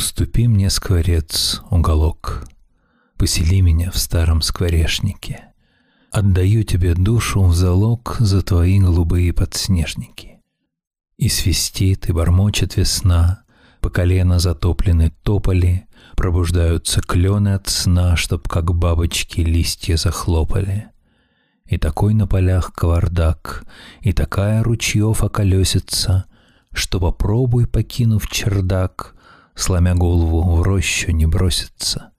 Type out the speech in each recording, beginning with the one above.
Уступи мне, скворец, уголок, Посели меня в старом скворечнике. Отдаю тебе душу в залог За твои голубые подснежники. И свистит, и бормочет весна, По колено затоплены тополи, Пробуждаются клены от сна, Чтоб как бабочки листья захлопали. И такой на полях кавардак, И такая ручьев околесится, Что попробуй, покинув чердак, Сломя голову в рощу не бросится.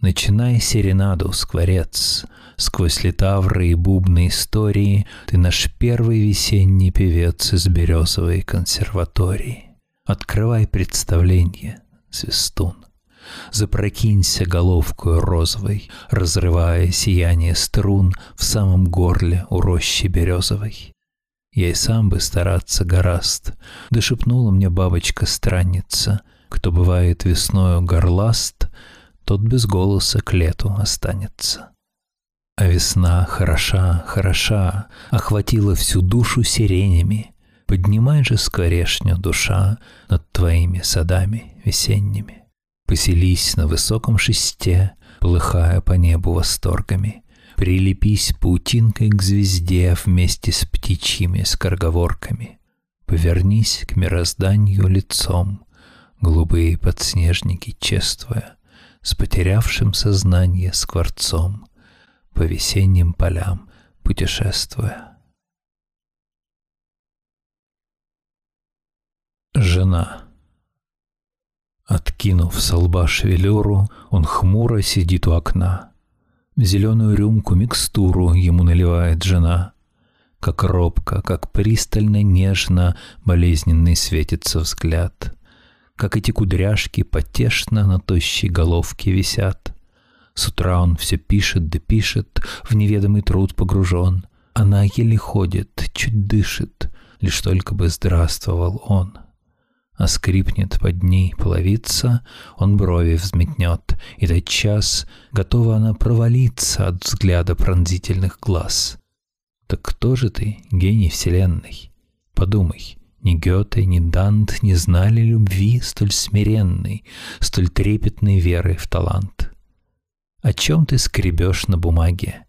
Начинай серенаду, скворец, Сквозь литавры и бубны истории Ты наш первый весенний певец Из березовой консерватории. Открывай представление, свистун. Запрокинься головкою розовой, Разрывая сияние струн В самом горле у рощи березовой. Я и сам бы стараться гораст, Да шепнула мне бабочка-странница, Кто бывает весною горласт, Тот без голоса к лету останется. А весна хороша, хороша, Охватила всю душу сиренями, Поднимай же скорешню душа Над твоими садами весенними. Поселись на высоком шесте, Плыхая по небу восторгами. Прилепись паутинкой к звезде Вместе с птичьими скороговорками. Повернись к мирозданию лицом, Голубые подснежники чествуя, С потерявшим сознание скворцом, По весенним полям путешествуя. Жена Откинув со лба шевелюру, он хмуро сидит у окна. Зеленую рюмку микстуру ему наливает жена. Как робко, как пристально, нежно болезненный светится взгляд. Как эти кудряшки потешно на тощей головке висят. С утра он все пишет да пишет, в неведомый труд погружен. Она еле ходит, чуть дышит, лишь только бы здравствовал он а скрипнет под ней половица, он брови взметнет, и тот час готова она провалиться от взгляда пронзительных глаз. Так кто же ты, гений вселенной? Подумай, ни Гёте, ни Дант не знали любви столь смиренной, столь трепетной веры в талант. О чем ты скребешь на бумаге?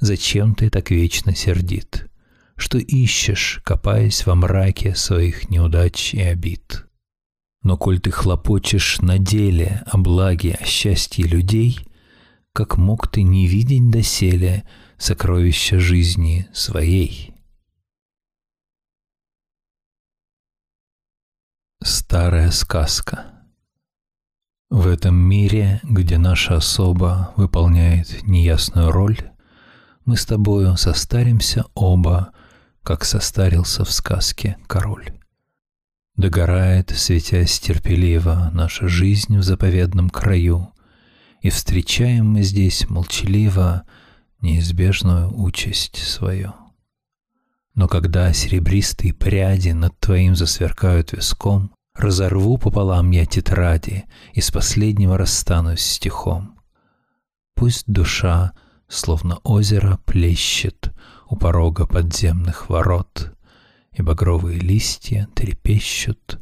Зачем ты так вечно сердит? Что ищешь, копаясь во мраке своих неудач и обид? Но коль ты хлопочешь на деле о благе, о счастье людей, как мог ты не видеть доселе сокровища жизни своей? Старая сказка В этом мире, где наша особа выполняет неясную роль, мы с тобою состаримся оба, как состарился в сказке король. Догорает, светясь терпеливо, наша жизнь в заповедном краю, И встречаем мы здесь молчаливо неизбежную участь свою. Но когда серебристые пряди над твоим засверкают виском, Разорву пополам я тетради и с последнего расстанусь стихом. Пусть душа, словно озеро, плещет у порога подземных ворот — и багровые листья трепещут,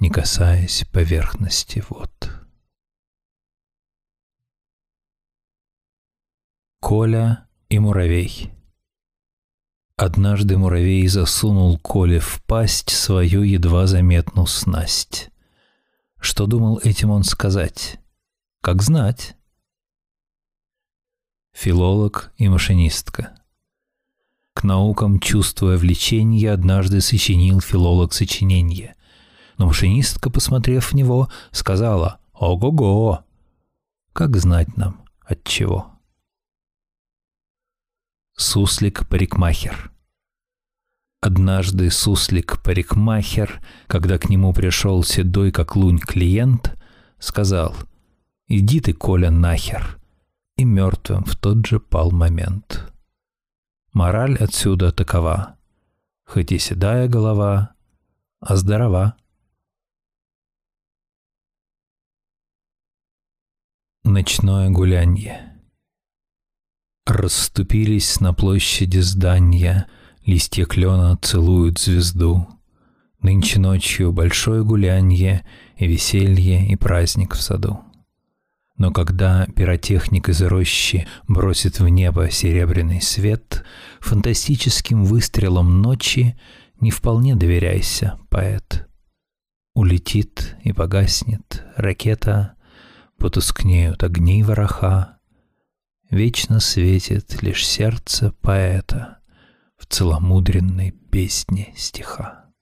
не касаясь поверхности вод. Коля и муравей Однажды муравей засунул Коле в пасть свою едва заметную снасть. Что думал этим он сказать? Как знать? Филолог и машинистка к наукам, чувствуя влечение, однажды сочинил филолог сочинение. Но машинистка, посмотрев в него, сказала «Ого-го!» Как знать нам, от чего? Суслик-парикмахер Однажды суслик-парикмахер, когда к нему пришел седой как лунь клиент, сказал «Иди ты, Коля, нахер!» и мертвым в тот же пал момент. Мораль отсюда такова. Хоть и седая голова, а здорова. Ночное гулянье. Расступились на площади здания, Листья клена целуют звезду. Нынче ночью большое гулянье и веселье и праздник в саду. Но когда пиротехник из рощи бросит в небо серебряный свет, фантастическим выстрелом ночи не вполне доверяйся, поэт. Улетит и погаснет ракета, потускнеют огни вороха, Вечно светит лишь сердце поэта в целомудренной песне стиха.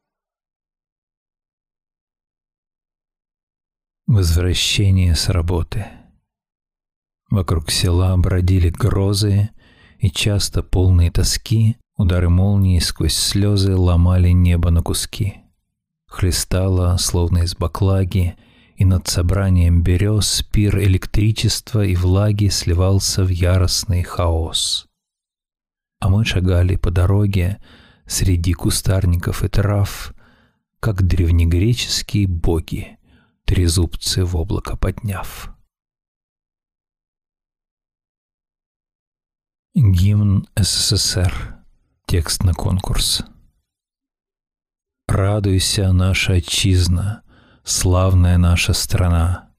Возвращение с работы — Вокруг села бродили грозы, и часто полные тоски удары молнии сквозь слезы ломали небо на куски. Хлестало, словно из баклаги, и над собранием берез пир электричества и влаги сливался в яростный хаос. А мы шагали по дороге среди кустарников и трав, как древнегреческие боги, трезубцы в облако подняв. Гимн СССР. Текст на конкурс. Радуйся, наша отчизна, славная наша страна.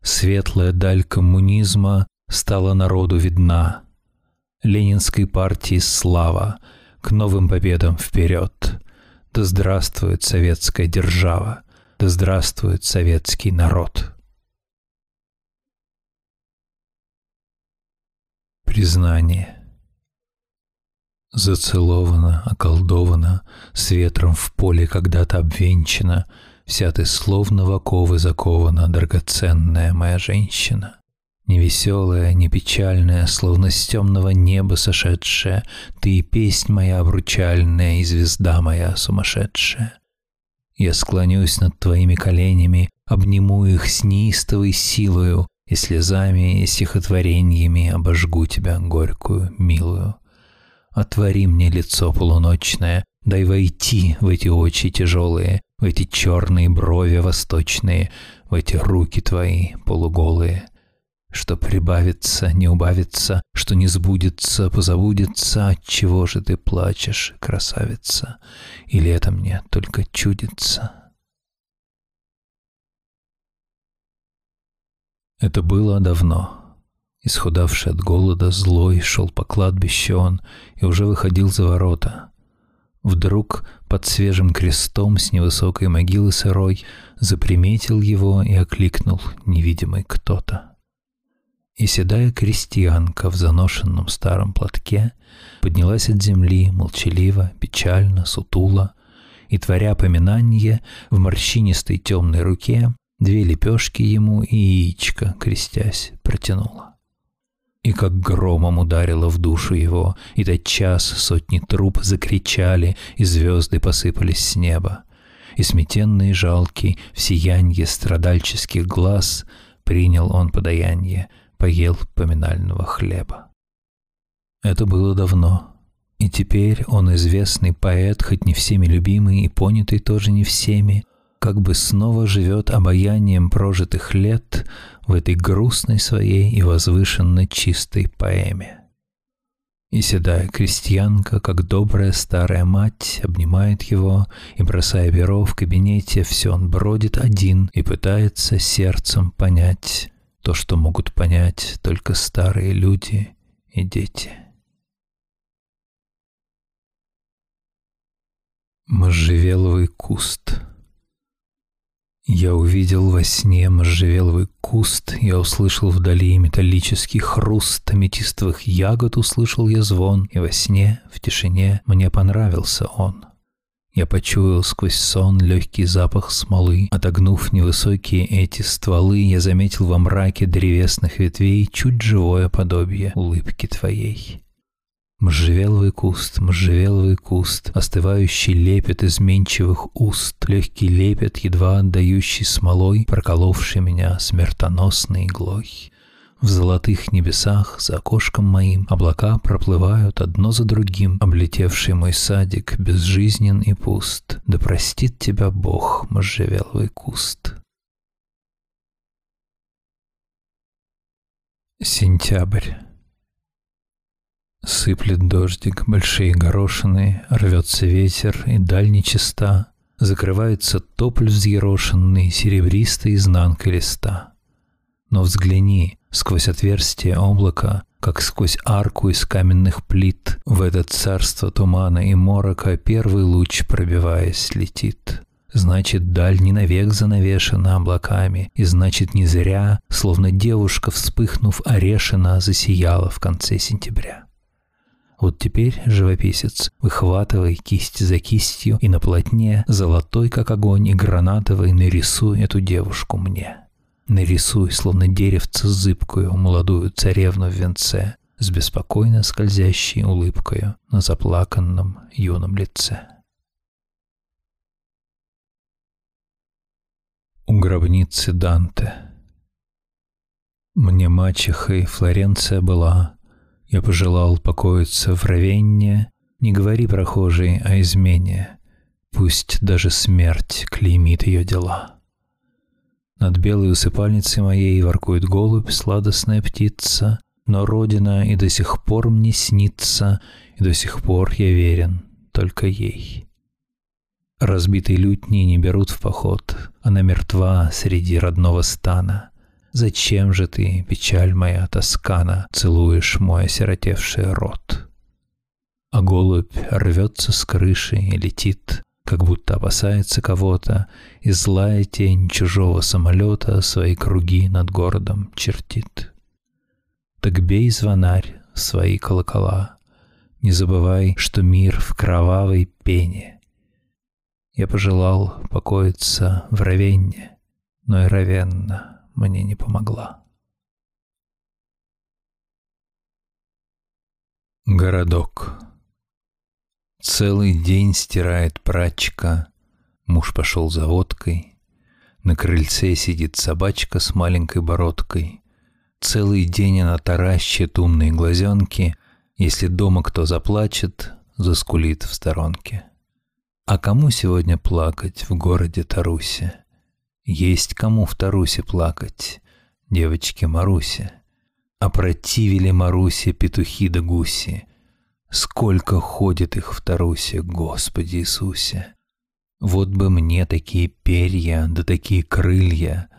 Светлая даль коммунизма стала народу видна. Ленинской партии слава, к новым победам вперед. Да здравствует советская держава, да здравствует советский народ. Признание. Зацелована, околдована, с ветром в поле когда-то обвенчана, Вся ты словно в оковы закована, драгоценная моя женщина. Невеселая, не печальная, словно с темного неба сошедшая, Ты и песнь моя обручальная, и звезда моя сумасшедшая. Я склонюсь над твоими коленями, обниму их с неистовой силою, И слезами и стихотворениями обожгу тебя, горькую, милую. Отвори мне лицо полуночное, дай войти в эти очи тяжелые, в эти черные брови восточные, в эти руки твои полуголые. Что прибавится, не убавится, что не сбудется, позабудется, от чего же ты плачешь, красавица, или это мне только чудится? Это было давно. Исхудавший от голода, злой, шел по кладбищу он и уже выходил за ворота. Вдруг под свежим крестом с невысокой могилы сырой заприметил его и окликнул невидимый кто-то. И седая крестьянка в заношенном старом платке поднялась от земли молчаливо, печально, сутула, и, творя поминанье, в морщинистой темной руке две лепешки ему и яичко, крестясь, протянула и как громом ударило в душу его, и тотчас сотни труп закричали, и звезды посыпались с неба. И сметенный жалкий в сиянье страдальческих глаз принял он подаяние, поел поминального хлеба. Это было давно, и теперь он известный поэт, хоть не всеми любимый и понятый тоже не всеми, как бы снова живет обаянием прожитых лет в этой грустной своей и возвышенно чистой поэме. И седая крестьянка, как добрая старая мать, обнимает его, и, бросая перо в кабинете, все он бродит один и пытается сердцем понять то, что могут понять только старые люди и дети. Можжевеловый куст — я увидел во сне можжевеловый куст, я услышал вдали металлический хруст аметистовых ягод, услышал я звон, и во сне, в тишине, мне понравился он. Я почуял сквозь сон легкий запах смолы. Отогнув невысокие эти стволы, я заметил во мраке древесных ветвей чуть живое подобие улыбки твоей. Можжевеловый куст, можжевеловый куст, Остывающий лепет изменчивых уст, Легкий лепет, едва отдающий смолой, Проколовший меня смертоносной иглой. В золотых небесах за окошком моим Облака проплывают одно за другим, Облетевший мой садик безжизнен и пуст. Да простит тебя Бог, можжевеловый куст. Сентябрь Сыплет дождик, большие горошины, рвется ветер и даль нечиста. Закрывается тополь взъерошенный серебристой изнанкой листа. Но взгляни сквозь отверстие облака, как сквозь арку из каменных плит, в это царство тумана и морока первый луч, пробиваясь, летит. Значит, даль не навек занавешена облаками, и значит, не зря, словно девушка, вспыхнув, орешена, засияла в конце сентября. Вот теперь, живописец, выхватывай кисть за кистью и на полотне, золотой, как огонь, и гранатовый, нарисуй эту девушку мне. Нарисуй, словно деревце зыбкую, молодую царевну в венце, с беспокойно скользящей улыбкою на заплаканном юном лице. У гробницы Данте Мне мачехой Флоренция была, я пожелал покоиться в Равенне, Не говори, прохожий, о измене, Пусть даже смерть клеймит ее дела. Над белой усыпальницей моей Воркует голубь, сладостная птица, Но родина и до сих пор мне снится, И до сих пор я верен только ей. Разбитые лютни не берут в поход, Она мертва среди родного стана — Зачем же ты, печаль моя, Тоскана, Целуешь мой осиротевший рот? А голубь рвется с крыши и летит, Как будто опасается кого-то, И злая тень чужого самолета Свои круги над городом чертит. Так бей звонарь свои колокола, Не забывай, что мир в кровавой пене. Я пожелал покоиться в Равенне, но и Равенна мне не помогла. Городок. Целый день стирает прачка, муж пошел за водкой, на крыльце сидит собачка с маленькой бородкой. Целый день она таращит умные глазенки, если дома кто заплачет, заскулит в сторонке. А кому сегодня плакать в городе Тарусе? Есть кому в Тарусе плакать, девочке Марусе. Опротивили Марусе петухи да гуси. Сколько ходит их в Тарусе, Господи Иисусе. Вот бы мне такие перья да такие крылья,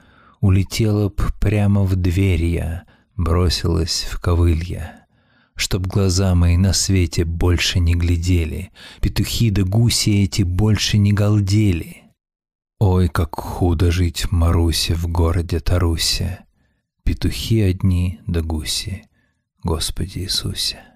Улетела б прямо в дверь я, бросилась в ковылья. Чтоб глаза мои на свете больше не глядели, Петухи да гуси эти больше не галдели. Ой, как худо жить Марусе в городе Тарусе, Петухи одни да гуси, Господи Иисусе.